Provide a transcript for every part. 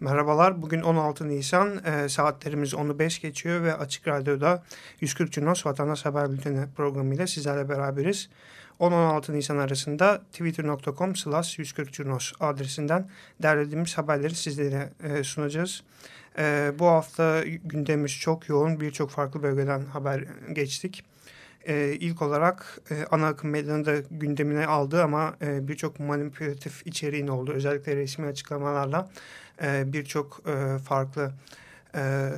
Merhabalar. Bugün 16 Nisan. E, saatlerimiz 10'u 5 geçiyor ve Açık Radyo'da 140 Cunos Vatandaş Haber Bülteni programıyla sizlerle beraberiz. 10-16 Nisan arasında twitter.com slash 140 Cunos adresinden derlediğimiz haberleri sizlere e, sunacağız. E, bu hafta gündemimiz çok yoğun. Birçok farklı bölgeden haber geçtik. E, ilk olarak e, ana akım medyanın da gündemine aldı ama e, birçok manipülatif içeriğin olduğu özellikle resmi açıklamalarla e, birçok e, farklı e,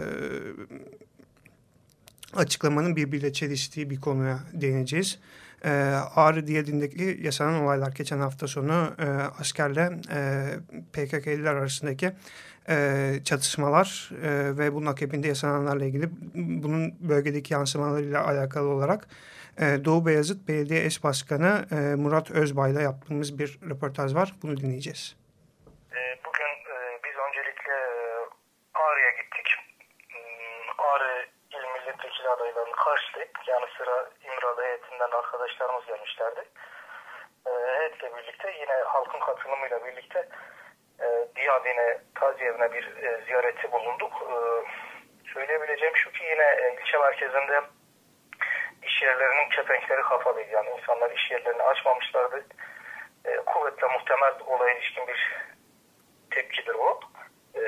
açıklamanın birbiriyle çeliştiği bir konuya değineceğiz. E, Ağrı Diyadin'deki yaşanan olaylar geçen hafta sonu e, askerle e, PKK'liler arasındaki e, çatışmalar e, ve bunun akabinde yaşananlarla ilgili bunun bölgedeki yansımalarıyla alakalı olarak e, Doğu Beyazıt Belediye Eş Başkanı e, Murat Özbay'la yaptığımız bir röportaj var. Bunu dinleyeceğiz. Bugün e, biz öncelikle e, Ağrı'ya gittik. Hmm, Ağrı İl Milletvekili adaylarını karşılayıp yanı sıra İmralı heyetinden arkadaşlarımız gelmişlerdi. E, heyetle birlikte yine halkın katılımıyla birlikte e, Diyadine taziyevine bir e, ziyareti bulunduk. E, söyleyebileceğim şu ki yine e, ilçe merkezinde iş yerlerinin kepenkleri kapalıydı. Yani insanlar iş yerlerini açmamışlardı. E, kuvvetle muhtemel olaya ilişkin bir tepkidir o. E,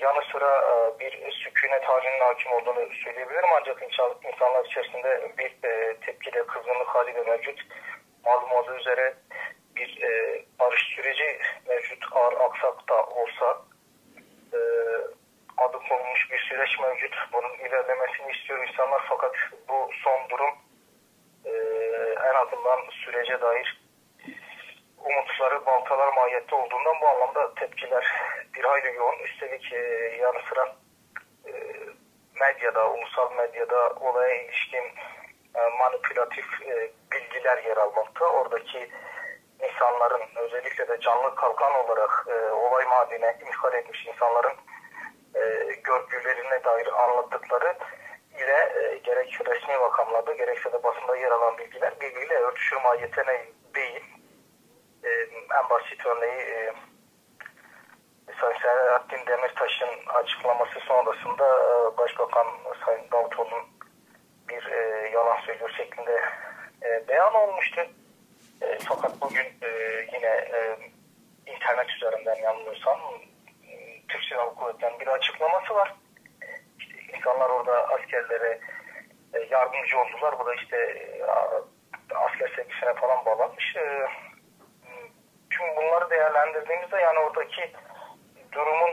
yanı sıra e, sükunet halinin hakim olduğunu söyleyebilirim. Ancak insanlar içerisinde bir e, tepkide kızgınlık hali de mevcut. Malum olduğu üzere bir e, barış süreci mevcut ağır aksak da olsa e, adı konulmuş bir süreç mevcut. Bunun ilerlemesini istiyor insanlar fakat bu son durum e, en azından sürece dair umutları baltalar mahiyette olduğundan bu anlamda tepkiler bir hayli yoğun. Üstelik e, yanı sıra medyada, ulusal medyada olaya ilişkin e, manipülatif e, bilgiler yer almakta. Oradaki insanların özellikle de canlı kalkan olarak e, olay mahalline imhal etmiş insanların e, görgülerine dair anlattıkları ile gerek resmi makamlarda gerekse de basında yer alan bilgiler birbiriyle örtüşür mahiyetine değil. E, en basit örneği Sayın Selahattin Demirtaş'ın açıklaması sonrasında e, Başbakan Sayın Davutoğlu'nun bir e, yalan söylüyor şeklinde e, beyan olmuştu. Fakat bugün yine internet üzerinden yanılmıyorsam e, Türk Silahlı Kuvvetleri'nin bir açıklaması var. İşte insanlar orada askerlere e, yardımcı oldular. Bu da işte e, asker sevgisine falan bağlanmış. Tüm bunları değerlendirdiğimizde yani oradaki durumun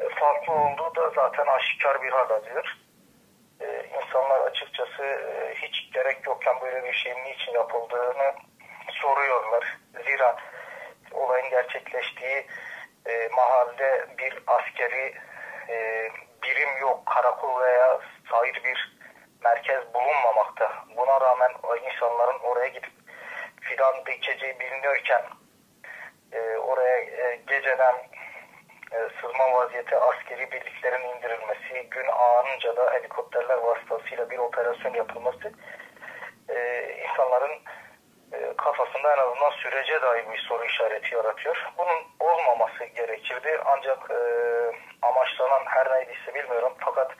e, farklı olduğu da zaten aşikar bir hal alıyor. Ee, insanlar açıkçası e, hiç gerek yokken böyle bir şeyin niçin yapıldığını soruyorlar. Zira olayın gerçekleştiği e, mahalle bir askeri e, birim yok. Karakol veya ayrı bir merkez bulunmamakta. Buna rağmen insanların oraya gidip fidan dikeceği biliniyorken e, oraya e, geceden sızma vaziyete askeri birliklerin indirilmesi, gün ağarınca da helikopterler vasıtasıyla bir operasyon yapılması e, insanların e, kafasında en azından sürece dair bir soru işareti yaratıyor. Bunun olmaması gerekirdi ancak e, amaçlanan her neydiyse bilmiyorum fakat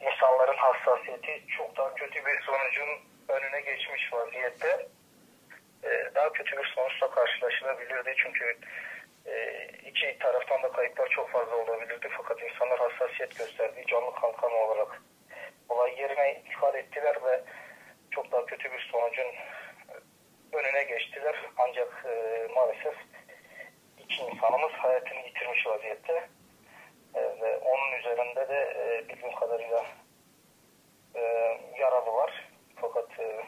insanların hassasiyeti çok daha kötü bir sonucun önüne geçmiş vaziyette. E, daha kötü bir sonuçla karşılaşılabilirdi çünkü e, iki taraftan da kayıplar çok fazla olabilirdi fakat insanlar hassasiyet gösterdi canlı kalkan olarak olay yerine ifade ettiler ve çok daha kötü bir sonucun önüne geçtiler ancak e, maalesef iki insanımız hayatını yitirmiş vaziyette. E, ve onun üzerinde de e, bildiğim kadarıyla e, yaralı var. Fakat e,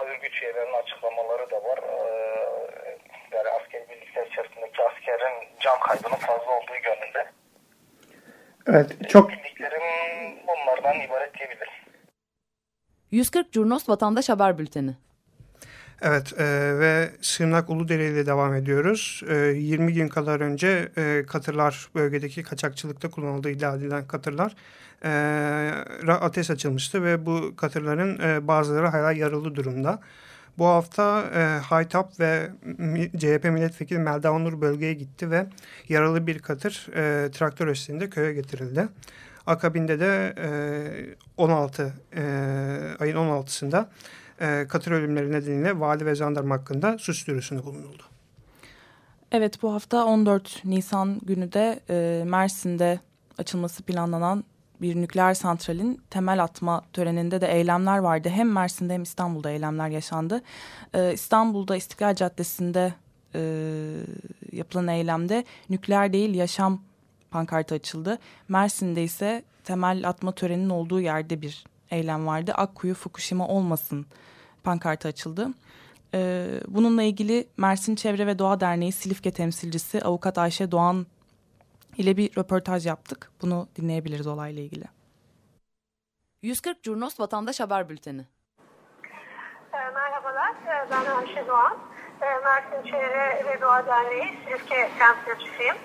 örgüt üyelerinin açıklamaları da var. E, yani asker birlikler içerisindeki askerin can kaybının fazla olduğu yönünde. Evet, çok... Bildiklerim bunlardan ibaret diyebilirim. 140 Curnos Vatandaş Haber Bülteni Evet e, ve Sırnak Uludere ile devam ediyoruz. E, 20 gün kadar önce e, katırlar bölgedeki kaçakçılıkta kullanıldığı iddia edilen katırlar e, ateş açılmıştı ve bu katırların e, bazıları hala yaralı durumda. Bu hafta e, Haytap ve CHP milletvekili Melda Onur bölgeye gitti ve yaralı bir katır e, traktör eşliğinde köye getirildi. Akabinde de e, 16 e, ayın 16'sında e, katır ölümleri nedeniyle vali ve jandarma hakkında suç duyurusunda bulunuldu. Evet bu hafta 14 Nisan günü de e, Mersin'de açılması planlanan bir nükleer santralin temel atma töreninde de eylemler vardı. Hem Mersin'de hem İstanbul'da eylemler yaşandı. Ee, İstanbul'da İstiklal Caddesi'nde e, yapılan eylemde nükleer değil yaşam pankartı açıldı. Mersin'de ise temel atma töreninin olduğu yerde bir eylem vardı. Akkuyu Fukushima olmasın pankartı açıldı. Ee, bununla ilgili Mersin Çevre ve Doğa Derneği Silifke temsilcisi avukat Ayşe Doğan ile bir röportaj yaptık. Bunu dinleyebiliriz olayla ilgili. 140 Curnos Vatandaş Haber Bülteni. E, merhabalar, e, ben Ayşe Doğan. E, Mersin Çevre ve Doğa Derneği Silifke temsilcisiyim.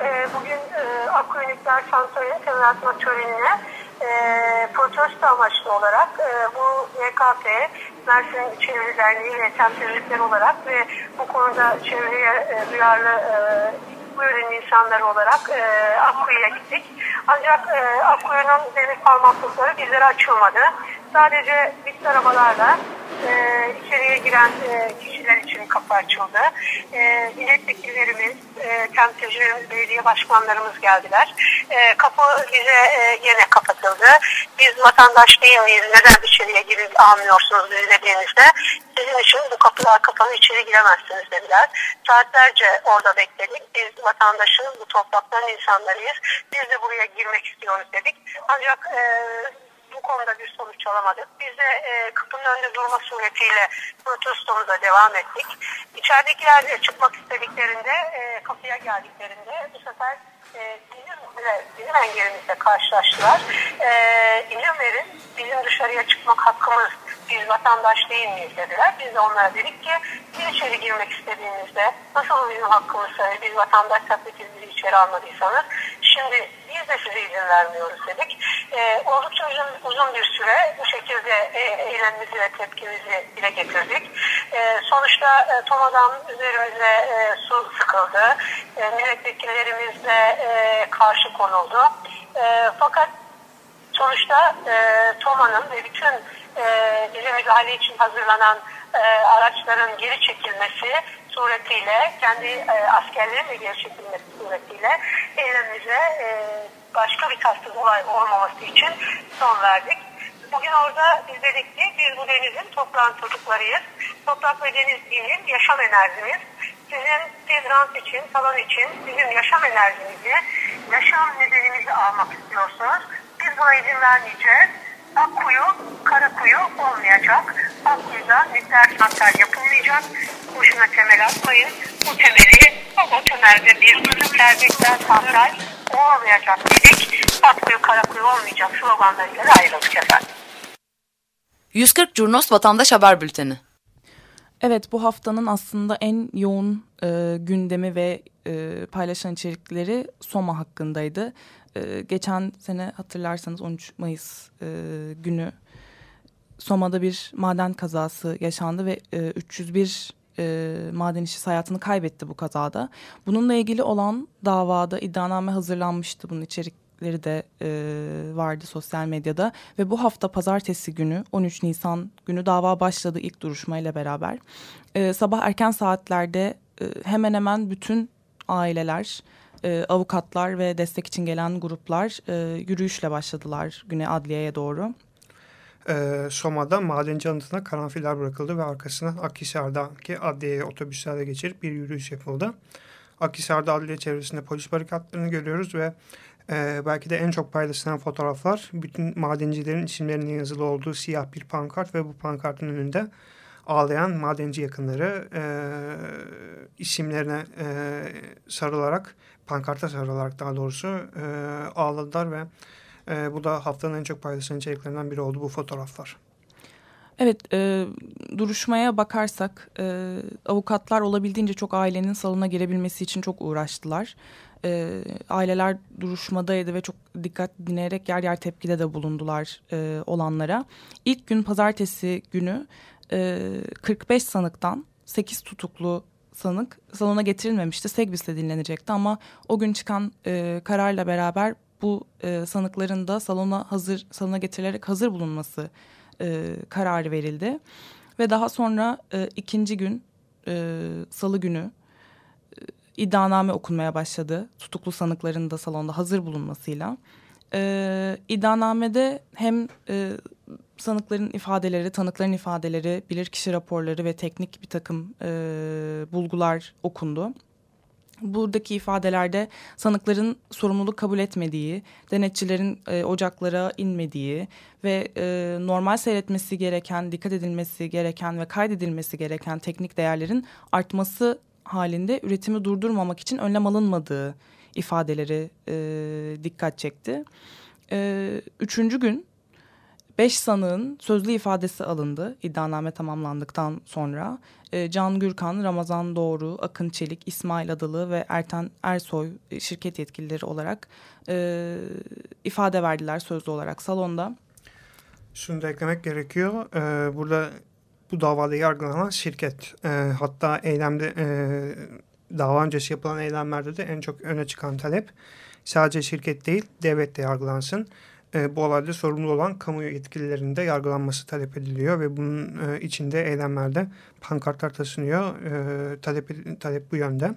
E, bugün e, Akkuyu Nükleer Santrali'nin temel atma törenine e, protesto amaçlı olarak e, bu YKP, Mersin Çevre Derneği ve temsilcilikler olarak ve bu konuda çevreye e, duyarlı e, bu ürün insanları olarak e, Akkuyu'ya gittik. Ancak e, Akkuyu'nun demir parmaklıkları bizlere açılmadı. Sadece bit arabalarla e, içeriye giren e, kişiler için kapı açıldı. E, milletvekillerimiz, e, temsilci belediye başkanlarımız geldiler. E, kapı bize e, yine kapatıldı. Biz vatandaş değil miyiz? Neden içeriye girip almıyorsunuz dediğimizde sizin için bu kapılar kapalı içeri giremezsiniz dediler. Saatlerce orada bekledik. Biz vatandaşın bu toprakların insanlarıyız. Biz de buraya girmek istiyoruz dedik. Ancak e, bu konuda bir sonuç alamadık. Biz de e, kapının önünde durma suretiyle protestomuza devam ettik. İçeridekiler de çıkmak istediklerinde e, kapıya geldiklerinde bu sefer e, bizim engelimizle karşılaştılar. E, izin verin bizim dışarıya çıkmak hakkımız biz vatandaş değil miyiz dediler. Biz de onlara dedik ki biz içeri girmek istediğimizde nasıl bizim hakkımızsa biz vatandaşsak ve siz bizi içeri almadıysanız şimdi biz de size izin vermiyoruz dedik. E, oldukça uzun, uzun bir süre bu şekilde e, eylemimizi ve tepkimizi dile getirdik. E, sonuçta e, Toma'dan üzerimize e, su sıkıldı. E, milletvekillerimizle e, karşı konuldu. E, fakat sonuçta e, Toma'nın ve bütün e, bize müdahale için hazırlanan e, araçların geri çekilmesi suretiyle, kendi e, askerlerin de geri çekilmesi suretiyle eylemimize e, başka bir tatsız olay olmaması için son verdik. Bugün orada biz dedik ki biz bu denizin toprağın çocuklarıyız. Toprak ve deniz bizim yaşam enerjimiz. Sizin bir rant için, salon için bizim yaşam enerjimizi, yaşam nedenimizi almak istiyorsunuz. İzin vermeyeceğiz Akkuyu, Karakuyu olmayacak. Akkuyu'da nükleer santral yapılmayacak. Boşuna temel atmayın. Bu temeli o temelde bir nükleer nükleer santral olmayacak dedik. Akkuyu, Karakuyu olmayacak sloganlarıyla ayrıldık efendim. 140 Curnos Vatandaş Haber Bülteni. Evet bu haftanın aslında en yoğun e, gündemi ve e, paylaşan içerikleri Soma hakkındaydı. E, geçen sene hatırlarsanız 13 Mayıs e, günü Soma'da bir maden kazası yaşandı ve e, 301 e, maden işçisi hayatını kaybetti bu kazada. Bununla ilgili olan davada iddianame hazırlanmıştı. Bunun içerikleri de e, vardı sosyal medyada. Ve bu hafta pazartesi günü 13 Nisan günü dava başladı ilk duruşmayla beraber. E, sabah erken saatlerde e, hemen hemen bütün aileler e, avukatlar ve destek için gelen gruplar e, yürüyüşle başladılar güne adliyeye doğru. e, Soma'da madenci anıtına karanfiller bırakıldı ve arkasından Akhisar'daki adliyeye otobüslerle geçirip bir yürüyüş yapıldı. Akhisar'da adliye çevresinde polis barikatlarını görüyoruz ve e, belki de en çok paylaşılan fotoğraflar bütün madencilerin isimlerinin yazılı olduğu siyah bir pankart ve bu pankartın önünde ağlayan madenci yakınları e, isimlerine e, sarılarak, pankarta sarılarak daha doğrusu e, ağladılar ve e, bu da haftanın en çok paylaşılan içeriklerinden biri oldu bu fotoğraflar. Evet, e, duruşmaya bakarsak e, avukatlar olabildiğince çok ailenin salona girebilmesi için çok uğraştılar. E, aileler duruşmadaydı ve çok dikkat dinleyerek yer yer tepkide de bulundular e, olanlara. İlk gün pazartesi günü e, 45 sanıktan 8 tutuklu sanık salona getirilmemişti. Segbis'le dinlenecekti ama o gün çıkan e, kararla beraber bu e, sanıkların da salona hazır salona getirilerek hazır bulunması e, kararı verildi. Ve daha sonra e, ikinci gün e, salı günü e, iddianame okunmaya başladı. Tutuklu sanıkların da salonda hazır bulunmasıyla. E, iddianamede hem e, sanıkların ifadeleri, tanıkların ifadeleri, bilirkişi raporları ve teknik bir takım e, bulgular okundu. Buradaki ifadelerde sanıkların sorumluluk kabul etmediği, denetçilerin e, ocaklara inmediği ve e, normal seyretmesi gereken, dikkat edilmesi gereken ve kaydedilmesi gereken teknik değerlerin artması halinde üretimi durdurmamak için önlem alınmadığı ifadeleri e, dikkat çekti. E, üçüncü gün Beş sanığın sözlü ifadesi alındı iddianame tamamlandıktan sonra. E, Can Gürkan, Ramazan Doğru, Akın Çelik, İsmail Adalı ve Erten Ersoy e, şirket yetkilileri olarak e, ifade verdiler sözlü olarak salonda. Şunu da eklemek gerekiyor. Ee, burada bu davada yargılanan şirket. E, hatta eylemde e, öncesi yapılan eylemlerde de en çok öne çıkan talep sadece şirket değil devlet de yargılansın e, bu olayda sorumlu olan kamu yetkililerinin de yargılanması talep ediliyor ve bunun e, içinde eylemlerde pankartlar taşınıyor. E, talep, talep bu yönde.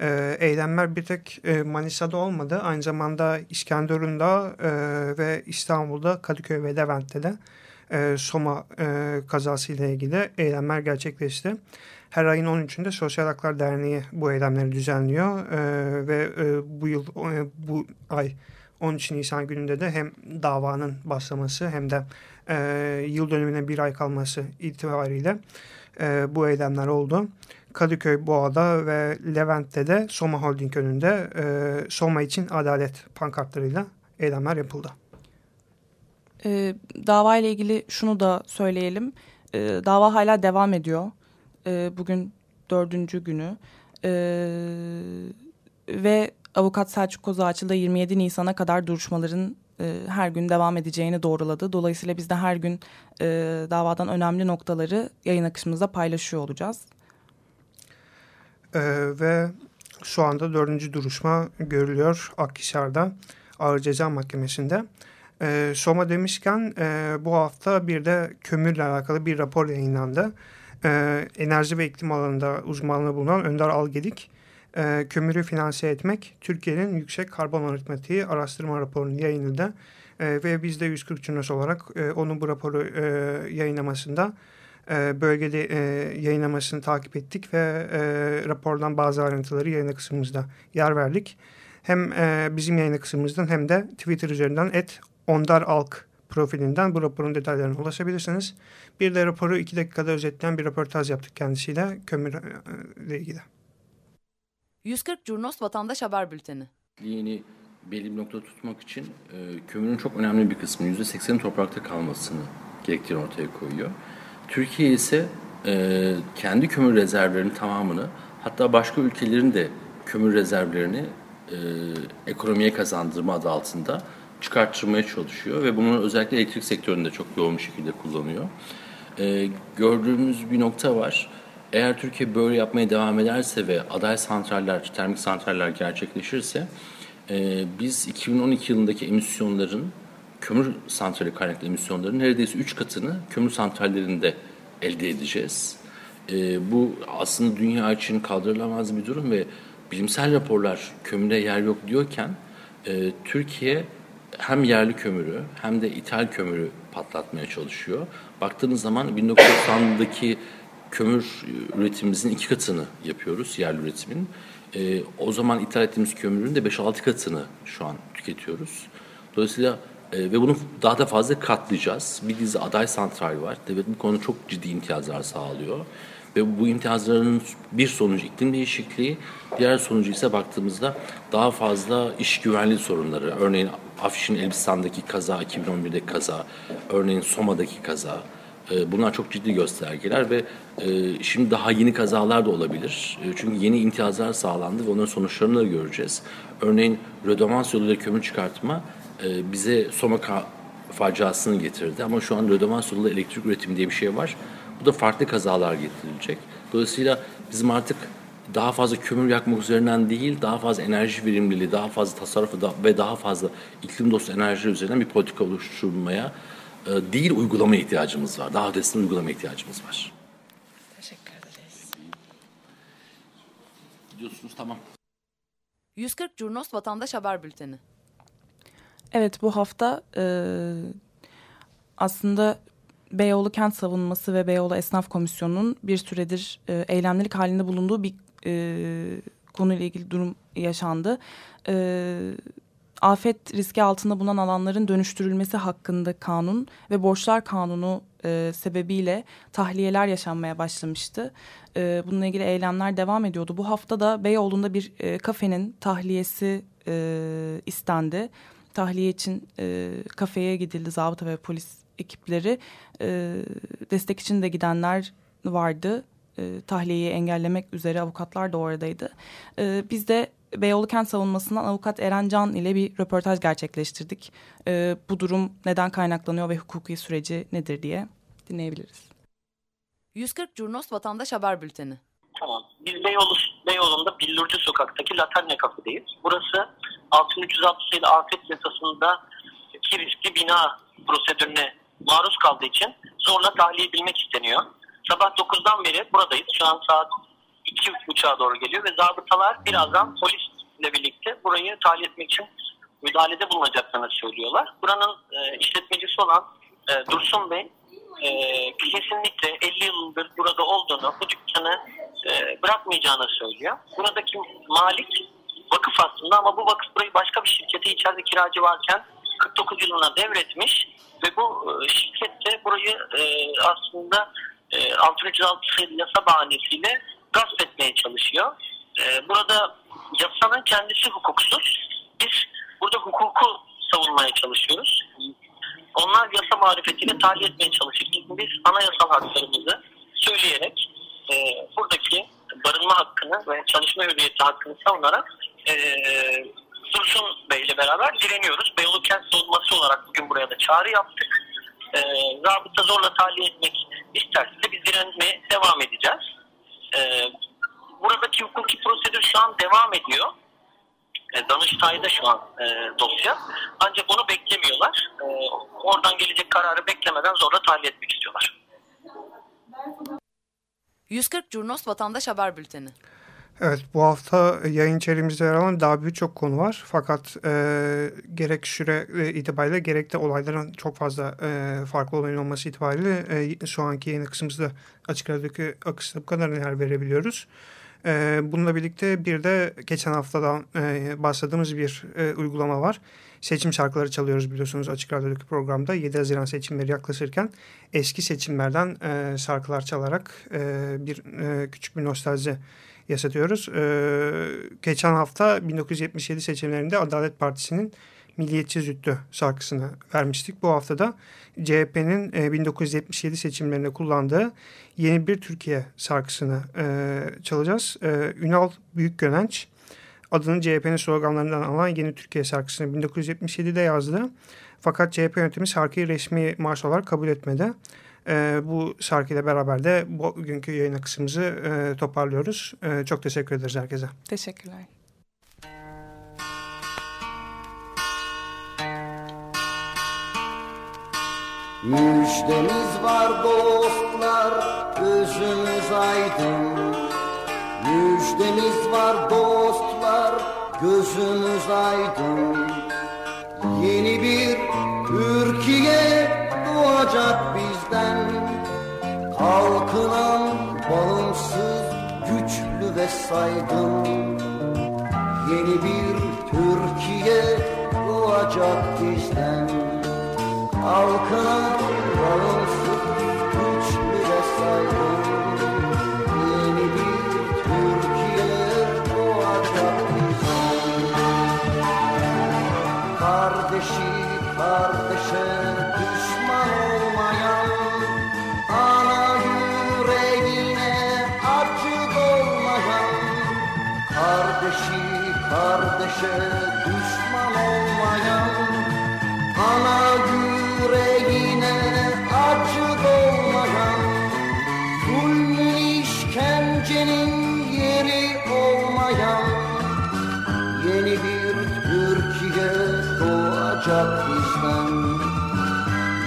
E, eylemler bir tek e, Manisa'da olmadı. Aynı zamanda İskenderun'da e, ve İstanbul'da, Kadıköy ve Levent'te de e, Soma e, kazasıyla ilgili eylemler gerçekleşti. Her ayın 13'ünde Sosyal Haklar Derneği bu eylemleri düzenliyor e, ve e, bu yıl e, bu ay 13 Nisan gününde de hem davanın başlaması hem de e, yıl dönümüne bir ay kalması itibariyle e, bu eylemler oldu. Kadıköy, Boğa'da ve Levent'te de Soma Holding önünde e, Soma için adalet pankartlarıyla eylemler yapıldı. E, dava ile ilgili şunu da söyleyelim. E, dava hala devam ediyor. E, bugün dördüncü günü. E, ve Avukat Selçuk Kozağaçlı da 27 Nisan'a kadar duruşmaların e, her gün devam edeceğini doğruladı. Dolayısıyla biz de her gün e, davadan önemli noktaları yayın akışımızda paylaşıyor olacağız. Ee, ve şu anda dördüncü duruşma görülüyor Akhisar'da Ağır Ceza Mahkemesi'nde. Ee, Soma demişken e, bu hafta bir de kömürle alakalı bir rapor yayınlandı. Ee, enerji ve iklim alanında uzmanlığı bulunan Önder Algedik e, kömürü finanse etmek Türkiye'nin yüksek karbon aritmatiği araştırma raporunu yayınladı. E, ve biz de 140 Cunos olarak e, onun bu raporu e, yayınlamasında e, bölgede e, yayınlamasını takip ettik ve e, rapordan bazı ayrıntıları yayın kısmımızda yer verdik. Hem e, bizim yayın kısmımızdan hem de Twitter üzerinden et ondaralk profilinden bu raporun detaylarına ulaşabilirsiniz. Bir de raporu iki dakikada özetleyen bir röportaj yaptık kendisiyle kömürle ilgili. 140 Curnos Vatandaş Haber Bülteni. Yeni belli bir nokta tutmak için e, kömürün çok önemli bir kısmı %80'in toprakta kalmasını gerektiğini ortaya koyuyor. Türkiye ise e, kendi kömür rezervlerinin tamamını hatta başka ülkelerin de kömür rezervlerini e, ekonomiye kazandırma adı altında çıkarttırmaya çalışıyor ve bunu özellikle elektrik sektöründe çok yoğun bir şekilde kullanıyor. E, gördüğümüz bir nokta var eğer Türkiye böyle yapmaya devam ederse ve aday santraller, termik santraller gerçekleşirse e, biz 2012 yılındaki emisyonların kömür santrali kaynaklı emisyonların neredeyse 3 katını kömür santrallerinde elde edeceğiz. E, bu aslında dünya için kaldırılamaz bir durum ve bilimsel raporlar kömüre yer yok diyorken e, Türkiye hem yerli kömürü hem de ithal kömürü patlatmaya çalışıyor. Baktığınız zaman 1990'daki kömür üretimimizin iki katını yapıyoruz yerli üretimin. E, o zaman ithal ettiğimiz kömürün de 5-6 katını şu an tüketiyoruz. Dolayısıyla e, ve bunu daha da fazla katlayacağız. Bir dizi aday santral var. Devlet bu konuda çok ciddi imtiyazlar sağlıyor. Ve bu imtiyazların bir sonucu iklim değişikliği, diğer sonucu ise baktığımızda daha fazla iş güvenliği sorunları. Örneğin Afşin Elbistan'daki kaza, 2011'deki kaza, örneğin Soma'daki kaza. E, bunlar çok ciddi göstergeler ve e, şimdi daha yeni kazalar da olabilir. E, çünkü yeni imtiyazlar sağlandı ve onların sonuçlarını da göreceğiz. Örneğin rödomans yoluyla kömür çıkartma bize Soma faciasını getirdi. Ama şu an rödomans yoluyla elektrik üretimi diye bir şey var. Bu da farklı kazalar getirilecek. Dolayısıyla bizim artık daha fazla kömür yakmak üzerinden değil, daha fazla enerji verimliliği, daha fazla tasarrufu ve daha fazla iklim dostu enerji üzerinden bir politika oluşturmaya e, değil uygulama ihtiyacımız var. Daha ötesinde uygulama ihtiyacımız var. Teşekkür ederiz. Gidiyorsunuz tamam. 140 Curnos Vatandaş Haber Bülteni. Evet bu hafta e, aslında Beyoğlu Kent Savunması ve Beyoğlu Esnaf Komisyonu'nun bir süredir e, eylemlilik halinde bulunduğu bir e, konuyla ilgili durum yaşandı. E, afet riski altında bulunan alanların dönüştürülmesi hakkında kanun ve borçlar kanunu e, sebebiyle tahliyeler yaşanmaya başlamıştı. E, bununla ilgili eylemler devam ediyordu. Bu hafta da Beyoğlu'nda bir e, kafenin tahliyesi e, istendi. Tahliye için e, kafeye gidildi zabıta ve polis ekipleri. E, destek için de gidenler vardı. E, tahliyeyi engellemek üzere avukatlar da oradaydı. E, biz de Beyoğlu Kent Savunması'ndan avukat Eren Can ile bir röportaj gerçekleştirdik. E, bu durum neden kaynaklanıyor ve hukuki süreci nedir diye dinleyebiliriz. 140 Curnos Vatandaş Haber Bülteni. Tamam. Biz Beyoğlu, Beyoğlu'nda Billurcu Sokak'taki Laterna Kafe'deyiz. Burası 6306 sayılı afet yasasında ki riskli bina prosedürüne maruz kaldığı için zorla tahliye edilmek isteniyor. Sabah 9'dan beri buradayız. Şu an saat iki buçuğa doğru geliyor ve zabıtalar birazdan polisle birlikte burayı tahliye etmek için müdahalede bulunacaklarını söylüyorlar. Buranın e, işletmecisi olan e, Dursun Bey e, kesinlikle 50 yıldır burada olduğunu, bu dükkanı e, bırakmayacağını söylüyor. Buradaki malik vakıf aslında ama bu vakıf burayı başka bir şirkete içeride kiracı varken 49 yılına devretmiş ve bu e, şirket de burayı e, aslında e, 6306 sayılı yasa bahanesiyle gasp etmeye çalışıyor. E, burada yasanın kendisi hukuksuz. Biz burada hukuku savunmaya çalışıyoruz. Onlar yasa marifetiyle tahliye etmeye çalışırken biz anayasal haklarımızı söyleyerek e, buradaki barınma hakkını ve çalışma hürriyeti hakkını savunarak e, Dursun Bey ile beraber direniyoruz. Beyoğlu Kent Savunması olarak bugün buraya da çağrı yaptık. E, zabıta zorla tahliye etmek isterse biz direnmeye devam edeceğiz. E, buradaki hukuki prosedür şu an devam ediyor. E, Danıştay'da şu an e, dosya. Ancak onu beklemiyorlar. E, oradan gelecek kararı beklemeden zorla tahliye etmek istiyorlar. 140 Curnos Vatandaş Haber Bülteni. Evet bu hafta yayın içeriğimizde yer alan daha birçok konu var. Fakat e, gerek süre e, itibariyle gerek de olayların çok fazla e, farklı olayın olması itibariyle e, şu anki yayın kısmımızda açık radyodaki akışta bu kadar yer verebiliyoruz. E, bununla birlikte bir de geçen haftadan e, bahsettiğimiz bir e, uygulama var. Seçim şarkıları çalıyoruz biliyorsunuz Açık Radyo'daki programda 7 Haziran seçimleri yaklaşırken eski seçimlerden e, şarkılar çalarak e, bir e, küçük bir nostalji yaşatıyoruz. Ee, geçen hafta 1977 seçimlerinde Adalet Partisi'nin Milliyetçi Züttü şarkısını vermiştik. Bu haftada CHP'nin e, 1977 seçimlerinde kullandığı Yeni Bir Türkiye şarkısını e, çalacağız. E, Ünal Büyükgönenç adını CHP'nin sloganlarından alan Yeni Türkiye şarkısını 1977'de yazdı. Fakat CHP yönetimi şarkıyı resmi marş olarak kabul etmedi. E, bu şarkıyla beraber de bugünkü yayın akışımızı e, toparlıyoruz. E, çok teşekkür ederiz herkese. Teşekkürler. Müjdemiz var dostlar, gözümüz aydın. Müjdemiz var dostlar, gözümüz aydın. Yeni bir Türkiye doğacak bizden Kalkınan bağımsız güçlü ve saygın Yeni bir Türkiye doğacak bizden. Kalkınan bağımsız güçlü ve saygın kardeşe düşman olmayan Ana yüreğine acı dolmayan Zulmün işkencenin yeri olmayan Yeni bir Türkiye doğacak bizden.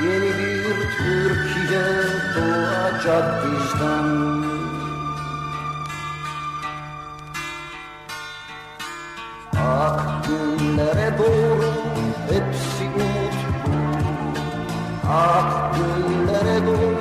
Yeni bir Türkiye doğacak bizden doğru hepsi umut Ak günlere doğru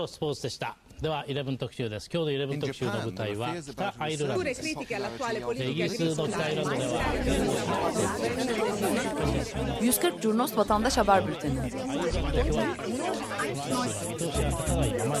上スポーツでしたでは11特集です今日の11特集の舞台は北アイルランド Pure です critiche all'attuale イ politica ギリスの北アイルランドでは 140 Curnos Vatandaş Haber Bülteni 見通しが立たないま